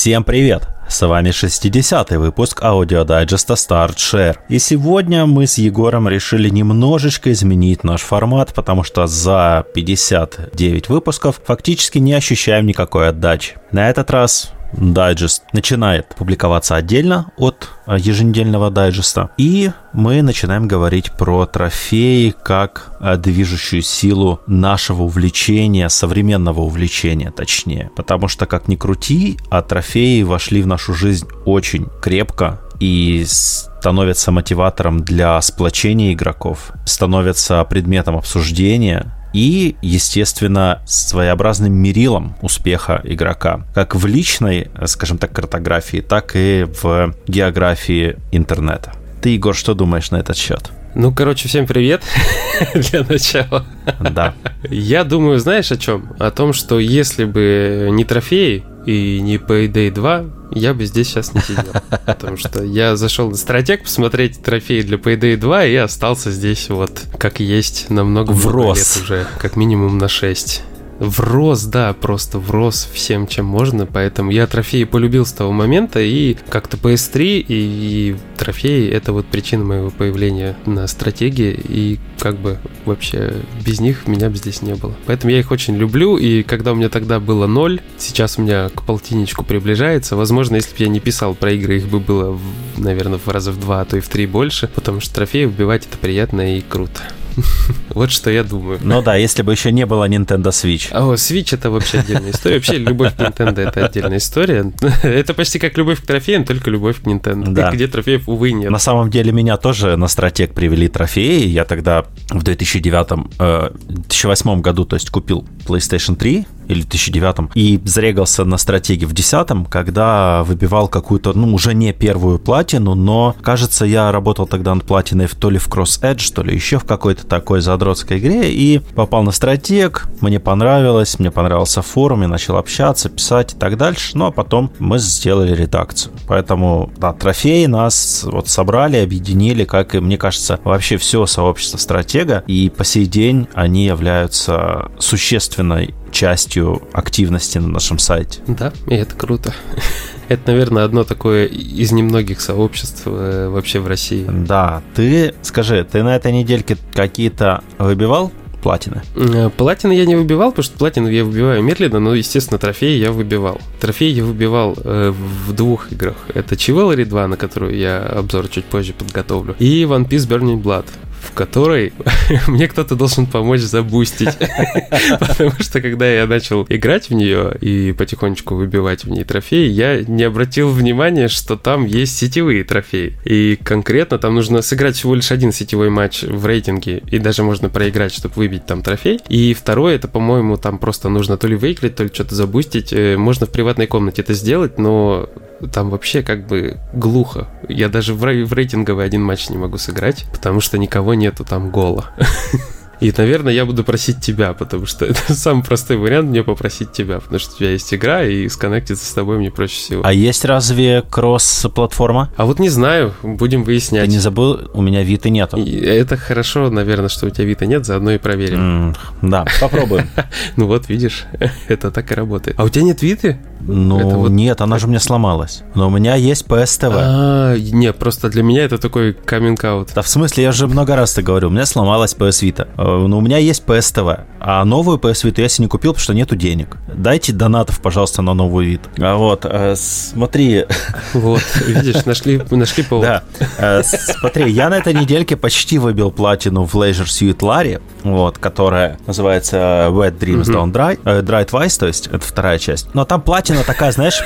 Всем привет! С вами 60-й выпуск аудиодайджеста Start Share. И сегодня мы с Егором решили немножечко изменить наш формат, потому что за 59 выпусков фактически не ощущаем никакой отдачи. На этот раз дайджест начинает публиковаться отдельно от э, еженедельного дайджеста. И мы начинаем говорить про трофеи как э, движущую силу нашего увлечения, современного увлечения точнее. Потому что, как ни крути, а трофеи вошли в нашу жизнь очень крепко и становятся мотиватором для сплочения игроков, становятся предметом обсуждения, и, естественно, своеобразным мерилом успеха игрока, как в личной, скажем так, картографии, так и в географии интернета. Ты, Егор, что думаешь на этот счет? Ну, короче, всем привет для начала. Да. Я думаю, знаешь о чем? О том, что если бы не трофеи и не Payday 2, я бы здесь сейчас не сидел. Потому что я зашел на стратег посмотреть трофеи для Payday 2 и остался здесь вот как есть на много лет уже, как минимум на 6 врос, да, просто врос всем, чем можно, поэтому я трофеи полюбил с того момента, и как-то PS3 и трофеи — это вот причина моего появления на стратегии, и как бы вообще без них меня бы здесь не было. Поэтому я их очень люблю, и когда у меня тогда было ноль, сейчас у меня к полтинничку приближается, возможно, если бы я не писал про игры, их бы было, наверное, в раза в два, а то и в три больше, потому что трофеи вбивать это приятно и круто. Вот что я думаю. Ну да, если бы еще не было Nintendo Switch. О, Switch это вообще отдельная история. Вообще любовь к Nintendo это отдельная история. Это почти как любовь к трофеям, только любовь к Nintendo. Да. Где трофеев, увы, нет. На самом деле меня тоже на стратег привели трофеи. Я тогда в 2009, э, 2008 году, то есть купил PlayStation 3 или в 2009 и зарегался на стратегии в 2010, когда выбивал какую-то, ну, уже не первую платину, но, кажется, я работал тогда над платиной то ли в Cross Edge, то ли еще в какой-то такой задротской игре, и попал на стратег, мне понравилось, мне понравился форум, я начал общаться, писать и так дальше, ну, а потом мы сделали редакцию. Поэтому, да, трофеи нас вот собрали, объединили, как и, мне кажется, вообще все сообщество стратега, и по сей день они являются существенной частью активности на нашем сайте. Да, и это круто. Это, наверное, одно такое из немногих сообществ э, вообще в России. Да, ты скажи, ты на этой недельке какие-то выбивал платины? Э, платины я не выбивал, потому что платину я выбиваю медленно, но, естественно, трофеи я выбивал. Трофеи я выбивал э, в двух играх. Это Chivalry 2, на которую я обзор чуть позже подготовлю, и One Piece Burning Blood в которой мне кто-то должен помочь забустить. Потому что когда я начал играть в нее и потихонечку выбивать в ней трофеи, я не обратил внимания, что там есть сетевые трофеи. И конкретно там нужно сыграть всего лишь один сетевой матч в рейтинге, и даже можно проиграть, чтобы выбить там трофей. И второе, это, по-моему, там просто нужно то ли выиграть, то ли что-то забустить. Э, можно в приватной комнате это сделать, но там вообще как бы глухо. Я даже в, рейтинговый один матч не могу сыграть, потому что никого нету там гола. И, наверное, я буду просить тебя, потому что это самый простой вариант мне попросить тебя, потому что у тебя есть игра, и сконнектиться с тобой мне проще всего. А есть разве кросс-платформа? А вот не знаю, будем выяснять. Ты не забыл, у меня Виты нету. И это хорошо, наверное, что у тебя Вита нет, заодно и проверим. Mm, да, попробуем. Ну вот, видишь, это так и работает. А у тебя нет Виты? Ну, нет, она же у меня сломалась. Но у меня есть PS TV. А, нет, просто для меня это такой каминг-аут. Да в смысле, я же много раз ты говорю, у меня сломалась PS Vita. Э, но у меня есть PS TV. А новую PS Vita я себе не купил, потому что нету денег. Дайте донатов, пожалуйста, на новую вид. А вот, э, смотри. Вот, видишь, нашли, нашли повод. Да. Э, смотри, я на этой недельке почти выбил платину в Leisure Suit Larry, вот, которая называется Wet Dreams Don't Dry, э, Dry Twice, то есть это вторая часть. Но там платина такая, знаешь...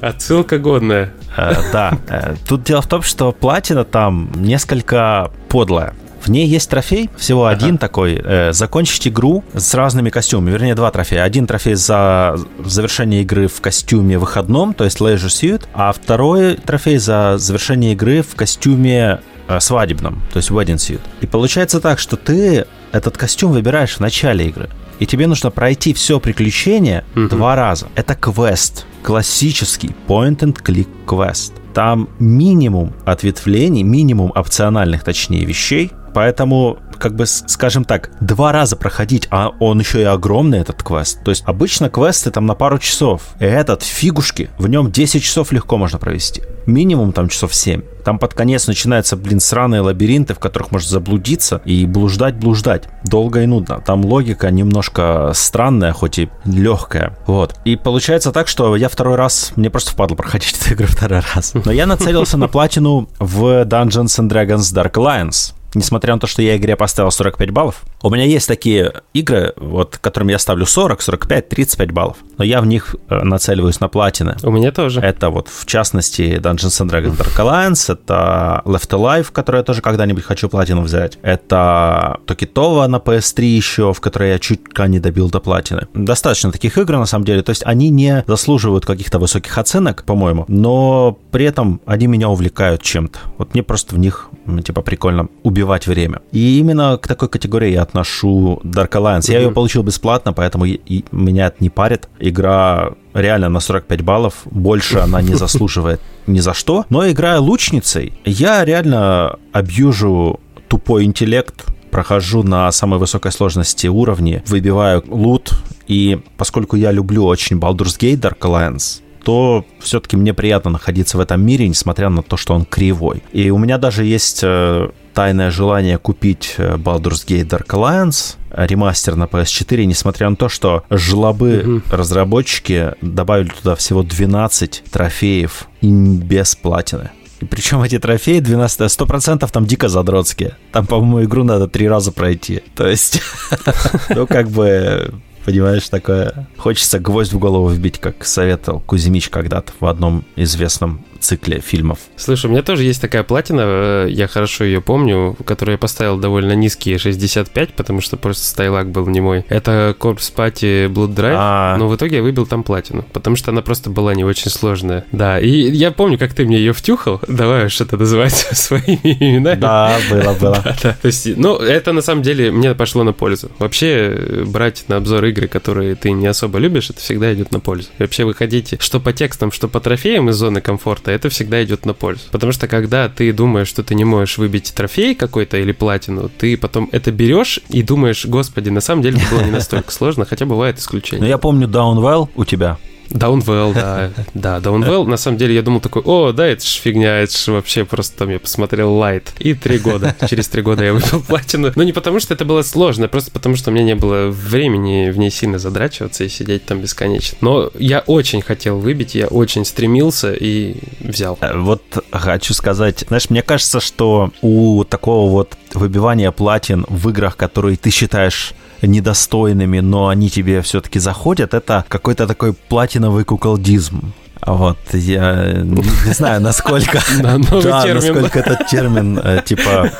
Отсылка годная. Э, да. Э, тут дело в том, что платина там несколько подлая. В ней есть трофей, всего ага. один такой. Э, закончить игру с разными костюмами. Вернее, два трофея. Один трофей за завершение игры в костюме выходном, то есть Leisure Suit, а второй трофей за завершение игры в костюме э, свадебном, то есть Wedding Suit. И получается так, что ты этот костюм выбираешь в начале игры. И тебе нужно пройти все приключение mm-hmm. два раза. Это квест. Классический point-and-click квест. Там минимум ответвлений, минимум опциональных, точнее, вещей, Поэтому, как бы, скажем так, два раза проходить, а он еще и огромный, этот квест. То есть обычно квесты там на пару часов. И этот, фигушки, в нем 10 часов легко можно провести. Минимум там часов 7. Там под конец начинаются, блин, сраные лабиринты, в которых можно заблудиться и блуждать, блуждать. Долго и нудно. Там логика немножко странная, хоть и легкая. Вот. И получается так, что я второй раз, мне просто впадло проходить эту игру второй раз. Но я нацелился на платину в Dungeons and Dragons Dark Alliance несмотря на то, что я игре поставил 45 баллов. У меня есть такие игры, вот, которым я ставлю 40, 45, 35 баллов, но я в них э, нацеливаюсь на платины. У меня тоже. Это вот, в частности, Dungeons and Dragons Dark Alliance, это Left Alive, который я тоже когда-нибудь хочу платину взять. Это Токитова на PS3 еще, в которой я чуть не добил до платины. Достаточно таких игр, на самом деле. То есть они не заслуживают каких-то высоких оценок, по-моему, но при этом они меня увлекают чем-то. Вот мне просто в них, типа, прикольно убивать убивать время. И именно к такой категории я отношу Dark Alliance. Mm-hmm. Я ее получил бесплатно, поэтому и меня это не парит. Игра реально на 45 баллов. Больше она не заслуживает ни за что. Но играя лучницей, я реально абьюжу тупой интеллект, прохожу на самой высокой сложности уровне, выбиваю лут, и поскольку я люблю очень Baldur's Gate Dark Alliance, то все-таки мне приятно находиться в этом мире, несмотря на то, что он кривой. И у меня даже есть э, тайное желание купить э, Baldur's Gate Dark Alliance, ремастер на PS4, несмотря на то, что жлобы угу. разработчики добавили туда всего 12 трофеев и без платины. И причем эти трофеи 12 100% там дико задротские. Там, по-моему, игру надо три раза пройти. То есть, ну, как бы понимаешь, такое... Хочется гвоздь в голову вбить, как советовал Кузьмич когда-то в одном известном цикле фильмов. Слушай, у меня тоже есть такая платина, э, я хорошо ее помню, которую я поставил довольно низкие 65, потому что просто стайлак был не мой. Это Corpse Party Blood Drive, А-а-а. но в итоге я выбил там платину, потому что она просто была не очень сложная. Да, и я помню, как ты мне ее втюхал, давай уж это называть своими именами. Да, было, было. да, да. То есть, ну, это на самом деле мне пошло на пользу. Вообще, э, брать на обзор игры, которые ты не особо любишь, это всегда идет на пользу. И вообще выходите что по текстам, что по трофеям из зоны комфорта, это всегда идет на пользу. Потому что когда ты думаешь, что ты не можешь выбить трофей какой-то или платину, ты потом это берешь и думаешь, господи, на самом деле это было не настолько сложно, хотя бывает исключение. Но я помню Downwell у тебя. Downwell, да. Да, Downwell, на самом деле, я думал такой, о, да, это ж фигня, это ж вообще просто там я посмотрел Light. И три года. Через три года я выпил платину. Но не потому, что это было сложно, просто потому, что у меня не было времени в ней сильно задрачиваться и сидеть там бесконечно. Но я очень хотел выбить, я очень стремился и взял. Э, вот хочу сказать, знаешь, мне кажется, что у такого вот выбивания платин в играх, которые ты считаешь недостойными, но они тебе все-таки заходят, это какой-то такой платиновый куколдизм. Вот, я не знаю, насколько, да, насколько этот термин, э, типа,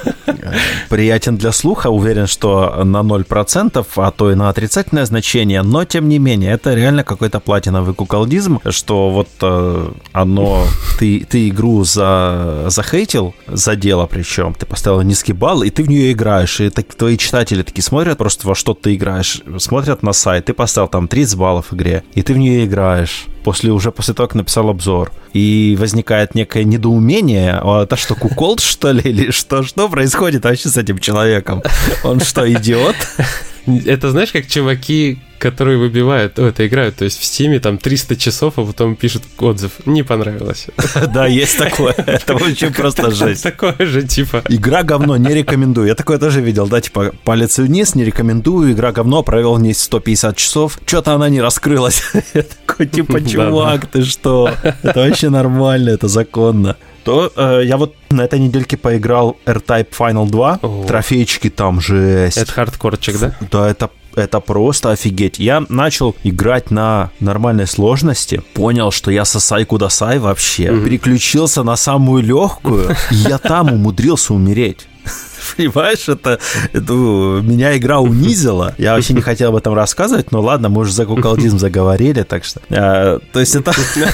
приятен для слуха. Уверен, что на 0%, а то и на отрицательное значение. Но, тем не менее, это реально какой-то платиновый куколдизм, что вот э, оно... Ты, ты игру за, захейтил, за дело причем, ты поставил низкий балл, и ты в нее играешь, и так, твои читатели такие смотрят просто, во что ты играешь, смотрят на сайт, ты поставил там 30 баллов в игре, и ты в нее играешь после уже после того, как написал обзор. И возникает некое недоумение, а это что, куколд, что ли, или что, что происходит вообще с этим человеком? Он что, идиот? Это знаешь, как чуваки, которые выбивают, о, это играют, то есть в Стиме там 300 часов, а потом пишут отзыв. Не понравилось. Да, есть такое. Это очень просто жесть. Такое же, типа. Игра говно, не рекомендую. Я такое тоже видел, да, типа палец вниз, не рекомендую, игра говно, провел в ней 150 часов, что-то она не раскрылась. Я такой, типа, чувак, ты что? Это вообще нормально, это законно то э, я вот на этой недельке поиграл R-Type Final 2. О. Трофейчики там жесть. Это хардкорчик, да? Да, это это просто офигеть. Я начал играть на нормальной сложности, понял, что я сосай кудасай вообще, mm-hmm. переключился на самую легкую, и я там умудрился умереть. Понимаешь, это, это меня игра унизила. Я вообще не хотел об этом рассказывать, но ладно, мы уже за куколдизм заговорили, так что... А, то есть это,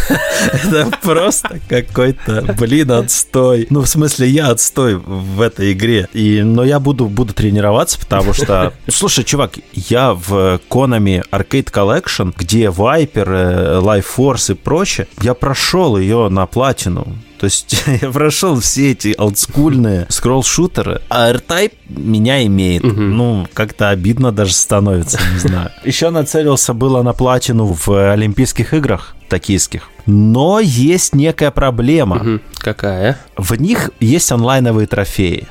это просто какой-то, блин, отстой. Ну, в смысле, я отстой в этой игре. И, но я буду, буду тренироваться, потому что... Слушай, чувак, я в Konami Arcade Collection, где Viper, Life Force и прочее, я прошел ее на платину То есть я прошел все эти олдскульные скролл-шутеры, а R-Type меня имеет. Угу. Ну, как-то обидно даже становится, не знаю. Еще нацелился было на платину в Олимпийских играх токийских. Но есть некая проблема. Угу. Какая? В них есть онлайновые трофеи.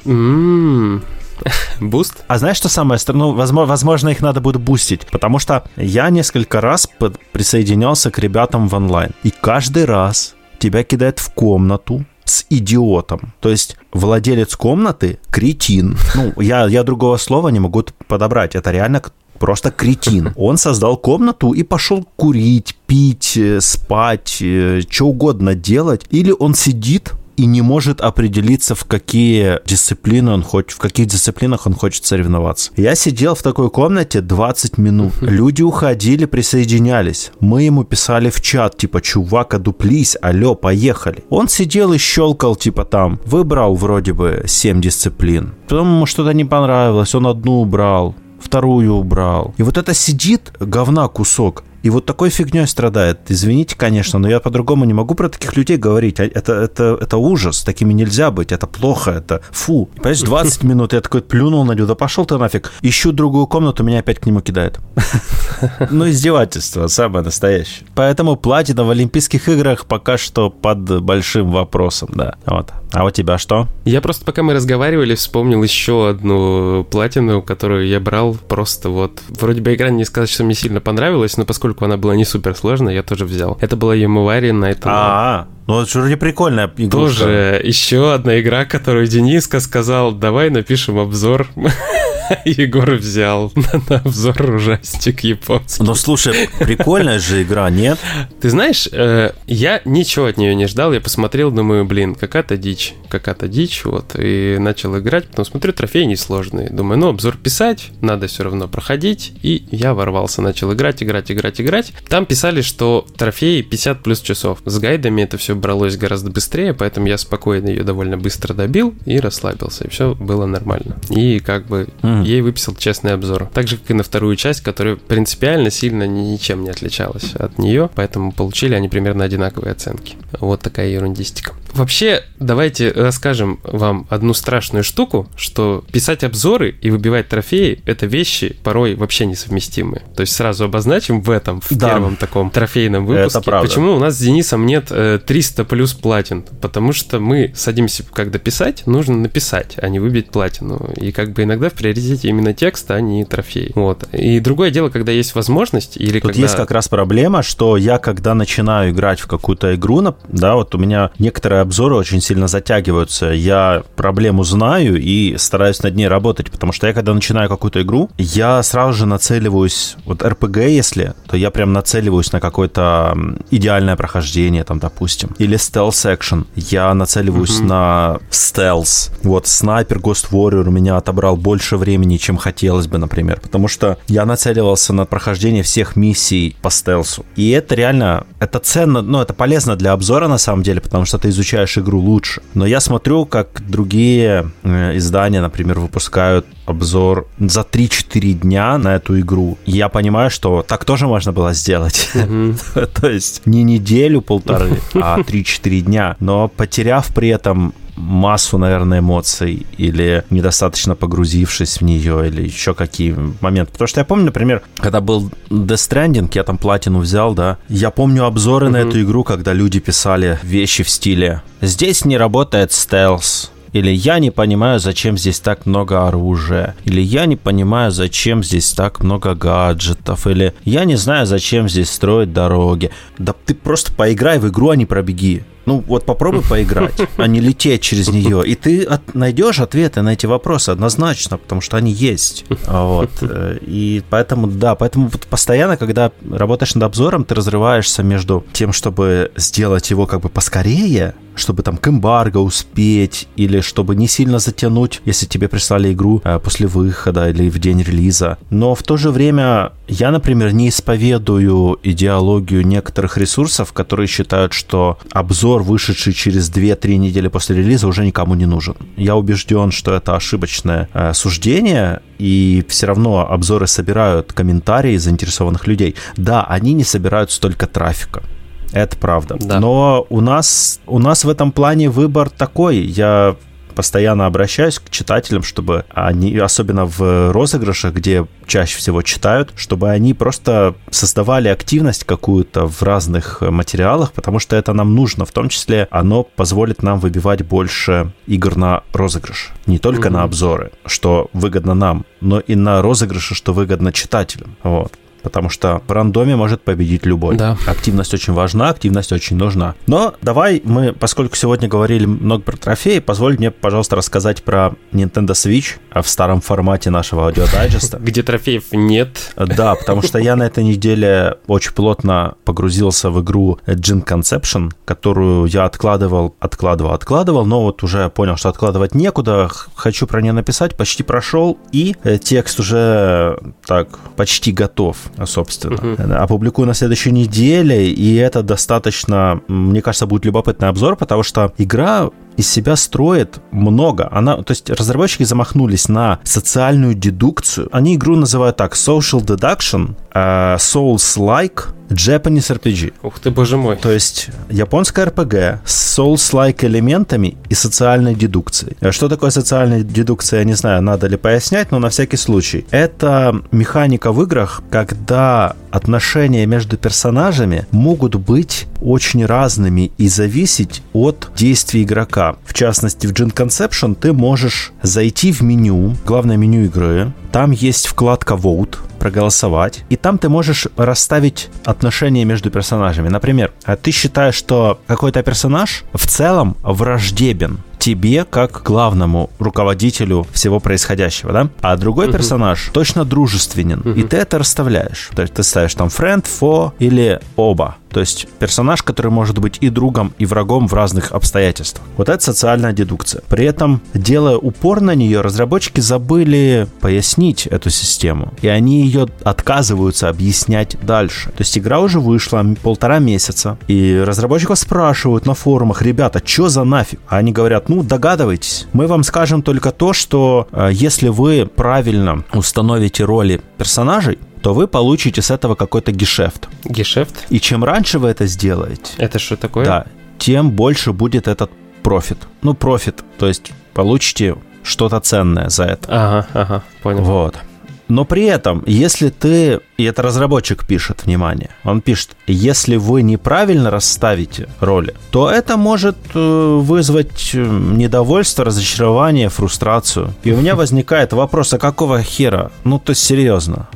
Буст? А знаешь, что самое странное? Ну, возможно, возможно, их надо будет бустить, потому что я несколько раз присоединялся к ребятам в онлайн. И каждый раз тебя кидает в комнату, с идиотом. То есть владелец комнаты – кретин. Ну, я, я другого слова не могу подобрать. Это реально просто кретин. Он создал комнату и пошел курить, пить, э, спать, э, что угодно делать. Или он сидит и не может определиться, в какие дисциплины он хочет, в каких дисциплинах он хочет соревноваться. Я сидел в такой комнате 20 минут. Люди уходили, присоединялись. Мы ему писали в чат, типа, чувак, одуплись, алло, поехали. Он сидел и щелкал, типа, там, выбрал вроде бы 7 дисциплин. Потом ему что-то не понравилось, он одну убрал вторую убрал. И вот это сидит говна кусок. И вот такой фигней страдает. Извините, конечно, но я по-другому не могу про таких людей говорить. А это, это, это ужас, такими нельзя быть, это плохо, это фу. Понимаешь, 20 минут я такой плюнул на него, да пошел ты нафиг. Ищу другую комнату, меня опять к нему кидает. Ну, издевательство, самое настоящее. Поэтому платина в Олимпийских играх пока что под большим вопросом, да. Вот. А у тебя что? Я просто, пока мы разговаривали, вспомнил еще одну платину, которую я брал просто вот... Вроде бы игра не сказать, что мне сильно понравилась, но поскольку она была не супер сложная, я тоже взял. Это была Ямувари Night А, ну это же вроде прикольная игрушка. Тоже еще одна игра, которую Дениска сказал, давай напишем обзор. Егор взял на обзор ужастик японский. Ну, слушай, прикольная же игра, нет? Ты знаешь, э, я ничего от нее не ждал. Я посмотрел, думаю, блин, какая-то дичь, какая-то дичь, вот. И начал играть, потом смотрю, трофеи несложные. Думаю, ну, обзор писать, надо все равно проходить. И я ворвался, начал играть, играть, играть, играть. Там писали, что трофеи 50 плюс часов. С гайдами это все бралось гораздо быстрее, поэтому я спокойно ее довольно быстро добил и расслабился. И все было нормально. И как бы mm ей выписал честный обзор. Так же, как и на вторую часть, которая принципиально сильно ничем не отличалась от нее, поэтому получили они примерно одинаковые оценки. Вот такая ерундистика. Вообще, давайте расскажем вам одну страшную штуку, что писать обзоры и выбивать трофеи — это вещи порой вообще несовместимые. То есть сразу обозначим в этом, в да. первом таком трофейном выпуске, это правда. почему у нас с Денисом нет 300 э, плюс платин. Потому что мы садимся, когда писать, нужно написать, а не выбить платину. И как бы иногда в приоритете именно текст, а не трофей. Вот. И другое дело, когда есть возможность или Тут когда... есть как раз проблема, что я, когда начинаю играть в какую-то игру, да, вот у меня некоторые обзоры очень сильно затягиваются. Я проблему знаю и стараюсь над ней работать, потому что я, когда начинаю какую-то игру, я сразу же нацеливаюсь, вот RPG если, то я прям нацеливаюсь на какое-то идеальное прохождение, там, допустим, или стелс экшен. Я нацеливаюсь mm-hmm. на стелс. Вот снайпер Ghost Warrior у меня отобрал больше времени, чем хотелось бы, например, потому что я нацеливался на прохождение всех миссий по стелсу. И это реально, это ценно, ну, это полезно для обзора на самом деле, потому что ты изучаешь игру лучше. Но я смотрю, как другие э, издания, например, выпускают обзор за 3-4 дня на эту игру. И я понимаю, что так тоже можно было сделать. То есть не неделю, полторы, а 3-4 дня. Но потеряв при этом массу, наверное, эмоций или недостаточно погрузившись в нее или еще какие моменты. Потому что я помню, например, когда был Death Stranding, я там платину взял, да, я помню обзоры mm-hmm. на эту игру, когда люди писали вещи в стиле «Здесь не работает стелс», или я не понимаю, зачем здесь так много оружия. Или я не понимаю, зачем здесь так много гаджетов. Или я не знаю, зачем здесь строить дороги. Да ты просто поиграй в игру, а не пробеги. Ну, вот попробуй поиграть, а не лететь через нее. И ты от, найдешь ответы на эти вопросы однозначно, потому что они есть. Вот. И поэтому, да, поэтому постоянно, когда работаешь над обзором, ты разрываешься между тем, чтобы сделать его как бы поскорее, чтобы там к эмбарго успеть, или чтобы не сильно затянуть, если тебе прислали игру э, после выхода или в день релиза. Но в то же время я, например, не исповедую идеологию некоторых ресурсов, которые считают, что обзор, вышедший через 2-3 недели после релиза, уже никому не нужен. Я убежден, что это ошибочное э, суждение, и все равно обзоры собирают комментарии заинтересованных людей. Да, они не собирают столько трафика Это правда. Да. Но у нас, у нас в этом плане выбор такой. Я постоянно обращаюсь к читателям, чтобы они, особенно в розыгрышах, где чаще всего читают, чтобы они просто создавали активность какую-то в разных материалах, потому что это нам нужно, в том числе оно позволит нам выбивать больше игр на розыгрыш. Не только mm-hmm. на обзоры, что выгодно нам, но и на розыгрыши, что выгодно читателям. Вот потому что в рандоме может победить любой. Да. Активность очень важна, активность очень нужна. Но давай мы, поскольку сегодня говорили много про трофеи, позволь мне, пожалуйста, рассказать про Nintendo Switch в старом формате нашего аудиодайджеста. Где трофеев нет. Да, потому что я на этой неделе очень плотно погрузился в игру Jin Conception, которую я откладывал, откладывал, откладывал, но вот уже понял, что откладывать некуда, хочу про нее написать, почти прошел, и э, текст уже так почти готов собственно. Uh-huh. Опубликую на следующей неделе, и это достаточно, мне кажется, будет любопытный обзор, потому что игра из себя строит много. Она, то есть разработчики замахнулись на социальную дедукцию. Они игру называют так Social Deduction, uh, Souls-like, Japanese RPG. Ух ты, боже мой. То есть японская RPG с Souls-like элементами и социальной дедукцией. Э, что такое социальная дедукция, я не знаю, надо ли пояснять, но на всякий случай. Это механика в играх, когда отношения между персонажами могут быть очень разными и зависеть от действий игрока. В частности, в Gin Conception ты можешь зайти в меню, главное меню игры, там есть вкладка Vote, проголосовать, и там ты можешь расставить отношения между персонажами. Например, ты считаешь, что какой-то персонаж в целом враждебен тебе как главному руководителю всего происходящего, да? А другой uh-huh. персонаж точно дружественен, uh-huh. и ты это расставляешь. То есть ты ставишь там friend, for или оба. То есть персонаж, который может быть и другом, и врагом в разных обстоятельствах. Вот это социальная дедукция. При этом, делая упор на нее, разработчики забыли пояснить эту систему. И они ее отказываются объяснять дальше. То есть игра уже вышла полтора месяца, и разработчиков спрашивают на форумах, ребята, что за нафиг? А они говорят, ну, догадывайтесь. Мы вам скажем только то, что э, если вы правильно установите роли персонажей, то вы получите с этого какой-то гешефт. Гешефт? И чем раньше вы это сделаете... Это что такое? Да, тем больше будет этот профит. Ну, профит, то есть получите что-то ценное за это. Ага, ага, понял. Вот. Но при этом, если ты, и это разработчик пишет, внимание, он пишет, если вы неправильно расставите роли, то это может э, вызвать э, недовольство, разочарование, фрустрацию. И у меня возникает вопрос, а какого хера? Ну, то есть серьезно.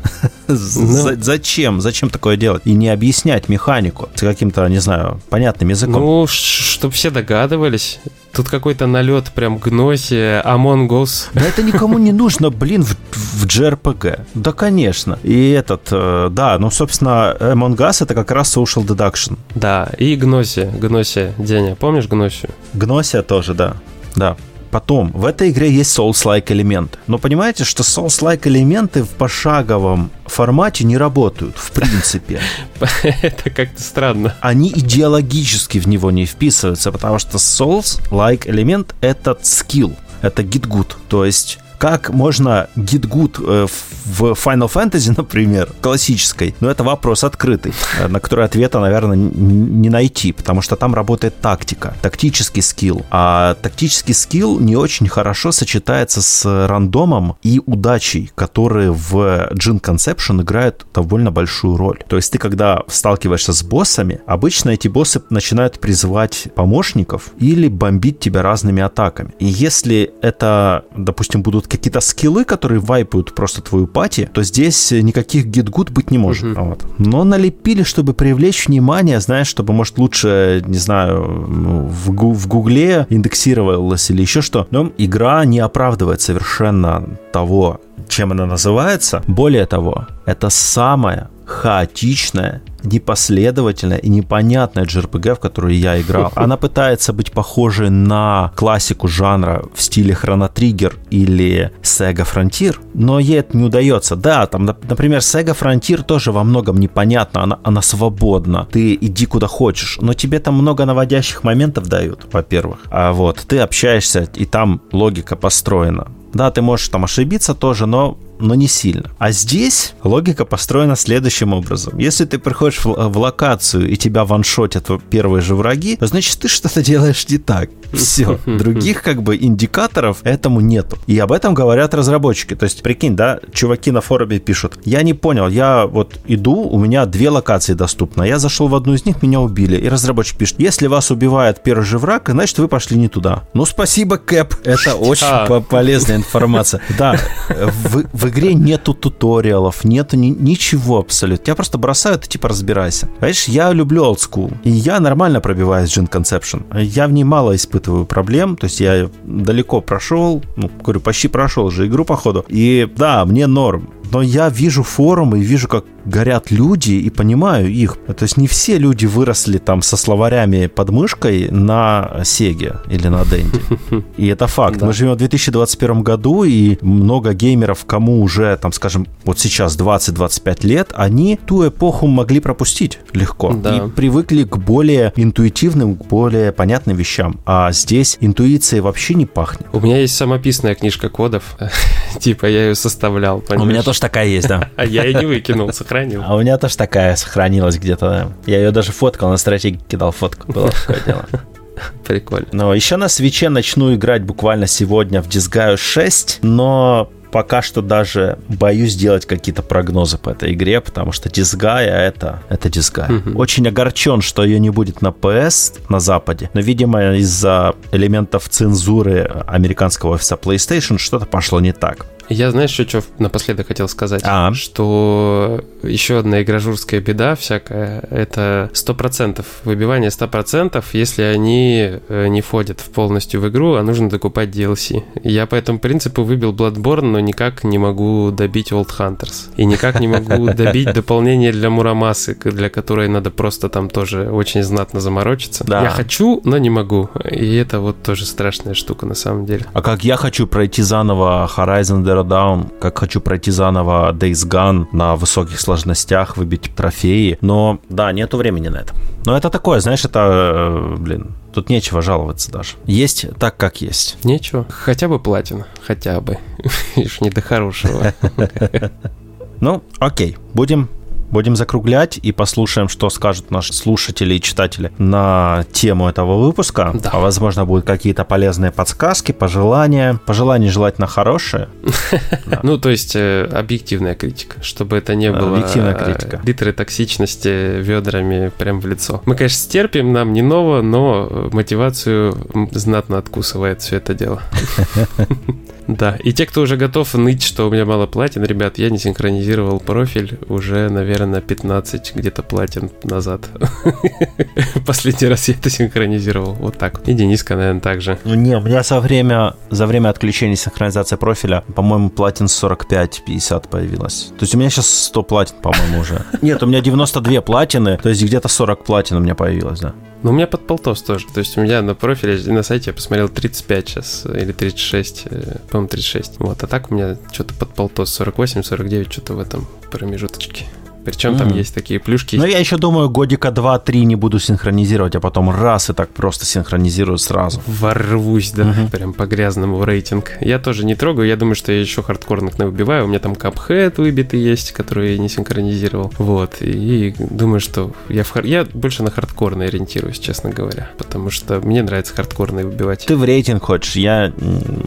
Ну. Зачем? Зачем такое делать? И не объяснять механику с каким-то, не знаю, понятным языком. Ну, чтобы все догадывались. Тут какой-то налет прям гноси, Among Us. Да это никому не нужно, блин, в, в JRPG. Да, конечно. И этот, э, да, ну, собственно, Among Us это как раз social deduction. Да, и Гноси, Гноси, Деня, помнишь Гносию? Гносия тоже, да. Да, Потом, в этой игре есть Souls-like элементы. Но понимаете, что Souls-like элементы в пошаговом формате не работают, в принципе. Это как-то странно. Они идеологически в него не вписываются, потому что Souls-like элемент — это скилл, это good. То есть как можно get good э, в Final Fantasy, например, классической, но это вопрос открытый, э, на который ответа, наверное, не найти, потому что там работает тактика, тактический скилл. А тактический скилл не очень хорошо сочетается с рандомом и удачей, которые в Gin Conception играют довольно большую роль. То есть ты, когда сталкиваешься с боссами, обычно эти боссы начинают призывать помощников или бомбить тебя разными атаками. И если это, допустим, будут какие-то скиллы, которые вайпают просто твою пати, то здесь никаких гитгуд быть не может. Uh-huh. Вот. Но налепили, чтобы привлечь внимание, знаешь, чтобы, может, лучше, не знаю, ну, в, в Гугле индексировалось или еще что. Но игра не оправдывает совершенно того, чем она называется. Более того, это самая хаотичная, непоследовательная и непонятная JRPG, в которую я играл. Она пытается быть похожей на классику жанра в стиле Chrono Trigger или Sega Frontier, но ей это не удается. Да, там, например, Sega Frontier тоже во многом непонятно, она, она свободна. Ты иди куда хочешь, но тебе там много наводящих моментов дают, во-первых. А вот ты общаешься, и там логика построена. Да, ты можешь там ошибиться тоже, но но не сильно. А здесь логика построена следующим образом. Если ты приходишь в, в локацию и тебя ваншотят первые же враги, значит ты что-то делаешь не так. Все. Других как бы индикаторов этому нету. И об этом говорят разработчики. То есть, прикинь, да, чуваки на форуме пишут, я не понял, я вот иду, у меня две локации доступны, я зашел в одну из них, меня убили. И разработчик пишет, если вас убивает первый же враг, значит вы пошли не туда. Ну, спасибо, Кэп. Это очень полезная информация. Да, в игре нету туториалов, нету ни, ничего абсолютно. Тебя просто бросают и типа разбирайся. Знаешь, я люблю old school, и я нормально пробиваюсь Gen Conception. Я в ней мало испытываю проблем, то есть я далеко прошел, ну, говорю, почти прошел же игру, походу. И да, мне норм но я вижу форумы и вижу, как горят люди и понимаю их. То есть не все люди выросли там со словарями под мышкой на Сеге или на Денде. И это факт. Да. Мы живем в 2021 году, и много геймеров, кому уже, там, скажем, вот сейчас 20-25 лет, они ту эпоху могли пропустить легко. Да. И привыкли к более интуитивным, к более понятным вещам. А здесь интуицией вообще не пахнет. У меня есть самописная книжка кодов. типа я ее составлял. Понимаешь? У меня тоже такая есть, да. А я ее не выкинул, сохранил. А у меня тоже такая сохранилась где-то, да. Я ее даже фоткал, на стратегии кидал фотку. Было такое дело. Прикольно. Но еще на свече начну играть буквально сегодня в Disgaea 6, но пока что даже боюсь делать какие-то прогнозы по этой игре, потому что Disgaea это, это Disgaea. Угу. Очень огорчен, что ее не будет на PS на Западе, но, видимо, из-за элементов цензуры американского офиса PlayStation что-то пошло не так. Я, знаешь, еще что напоследок хотел сказать? А. Что еще одна игражурская беда всякая, это 100%, выбивание 100%, если они э, не входят полностью в игру, а нужно докупать DLC. Я по этому принципу выбил Bloodborne, но никак не могу добить Old Hunters. И никак не могу добить дополнение для Мурамасы, для которой надо просто там тоже очень знатно заморочиться. Да. Я хочу, но не могу. И это вот тоже страшная штука на самом деле. А как я хочу пройти заново Horizon Zero Down, как хочу пройти заново Days Gone на высоких сложностях, выбить трофеи. Но да, нету времени на это. Но это такое, знаешь, это, э, блин, Тут нечего жаловаться даже. Есть так, как есть. Нечего. Хотя бы платина. Хотя бы. Ишь, не до хорошего. Ну, окей. Будем Будем закруглять и послушаем, что скажут наши слушатели и читатели на тему этого выпуска. Да. А возможно, будут какие-то полезные подсказки, пожелания. Пожелания желательно хорошие. Ну, то есть э, объективная критика, чтобы это не было объективная э, критика. литры токсичности ведрами прям в лицо. Мы, конечно, стерпим, нам не ново, но мотивацию знатно откусывает все это дело. Да, и те, кто уже готов ныть, что у меня мало платин, ребят, я не синхронизировал профиль уже, наверное, 15 где-то платин назад. Последний раз я это синхронизировал. Вот так. И Дениска, наверное, также. Ну не, у меня за время, за время отключения синхронизации профиля, по-моему, платин 45-50 появилось. То есть у меня сейчас 100 платин, по-моему, уже. Нет, у меня 92 платины, то есть где-то 40 платин у меня появилось, да. Ну, у меня под полтос тоже. То есть у меня на профиле, на сайте я посмотрел 35 сейчас, или 36, э, по-моему, 36. Вот, а так у меня что-то под полтос 48-49, что-то в этом промежуточке. Причем mm. там есть такие плюшки. Ну, я еще думаю, годика 2-3 не буду синхронизировать, а потом раз и так просто синхронизирую сразу. Ворвусь, да, mm-hmm. прям по грязному в рейтинг. Я тоже не трогаю, я думаю, что я еще хардкорных выбиваю. У меня там капхэт выбитый есть, который я не синхронизировал. Вот, и думаю, что я, в хар... я больше на хардкорные ориентируюсь, честно говоря, потому что мне нравится хардкорные выбивать. Ты в рейтинг хочешь, я...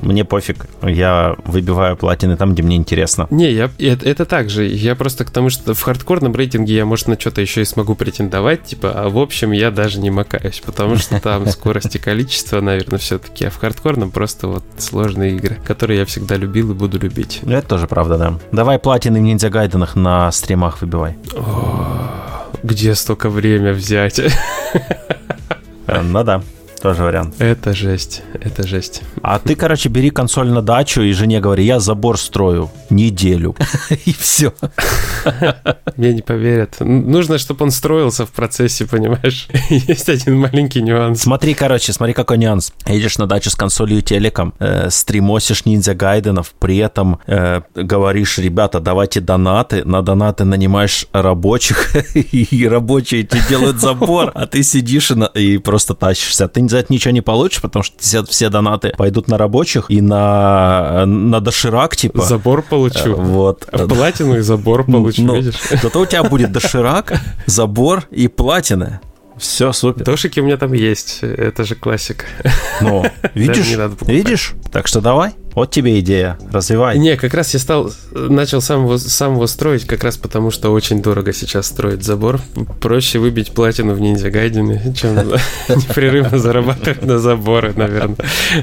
Мне пофиг, я выбиваю платины там, где мне интересно. Не, я... это, это так же, я просто к тому, что в хардкор хардкорном рейтинге я, может, на что-то еще и смогу претендовать, типа, а в общем я даже не макаюсь, потому что там скорость и количество, наверное, все-таки, а в хардкорном просто вот сложные игры, которые я всегда любил и буду любить. Ну, это тоже правда, да. Давай платины в Ninja Gaiden ах на стримах выбивай. где столько время взять? Ну да. Тоже вариант. Это жесть, это жесть. А ты, короче, бери консоль на дачу и жене говори, я забор строю неделю. И все. Мне не поверят. Нужно, чтобы он строился в процессе, понимаешь? Есть один маленький нюанс. Смотри, короче, смотри, какой нюанс. Едешь на дачу с консолью и телеком, э, стримосишь ниндзя гайденов, при этом э, говоришь, ребята, давайте донаты, на донаты нанимаешь рабочих, и рабочие тебе делают забор, а ты сидишь и, просто тащишься. Ты за это ничего не получишь, потому что все, все донаты пойдут на рабочих и на, на доширак, типа. Забор получу. Вот. Платину и забор получу, ну, видишь? Зато у тебя будет доширак, забор и платина. Все супер. Дошики у меня там есть, это же классика. Ну, видишь, видишь? Так что давай. Вот тебе идея, развивай. Не, как раз я стал, начал сам его, сам его строить, как раз потому, что очень дорого сейчас строить забор. Проще выбить платину в ниндзя гайдене, чем непрерывно зарабатывать на заборы, наверное.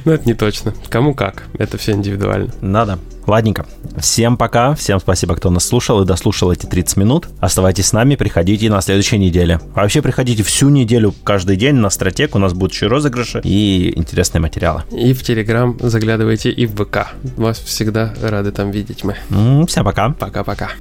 Но это не точно. Кому как, это все индивидуально. Надо. Ладненько. Всем пока. Всем спасибо, кто нас слушал и дослушал эти 30 минут. Оставайтесь с нами, приходите на следующей неделе. Вообще приходите всю неделю, каждый день на стратег. У нас будут еще розыгрыши и интересные материалы. И в Телеграм заглядывайте, и в ВК. Вас всегда рады там видеть мы. Всем пока. Пока-пока.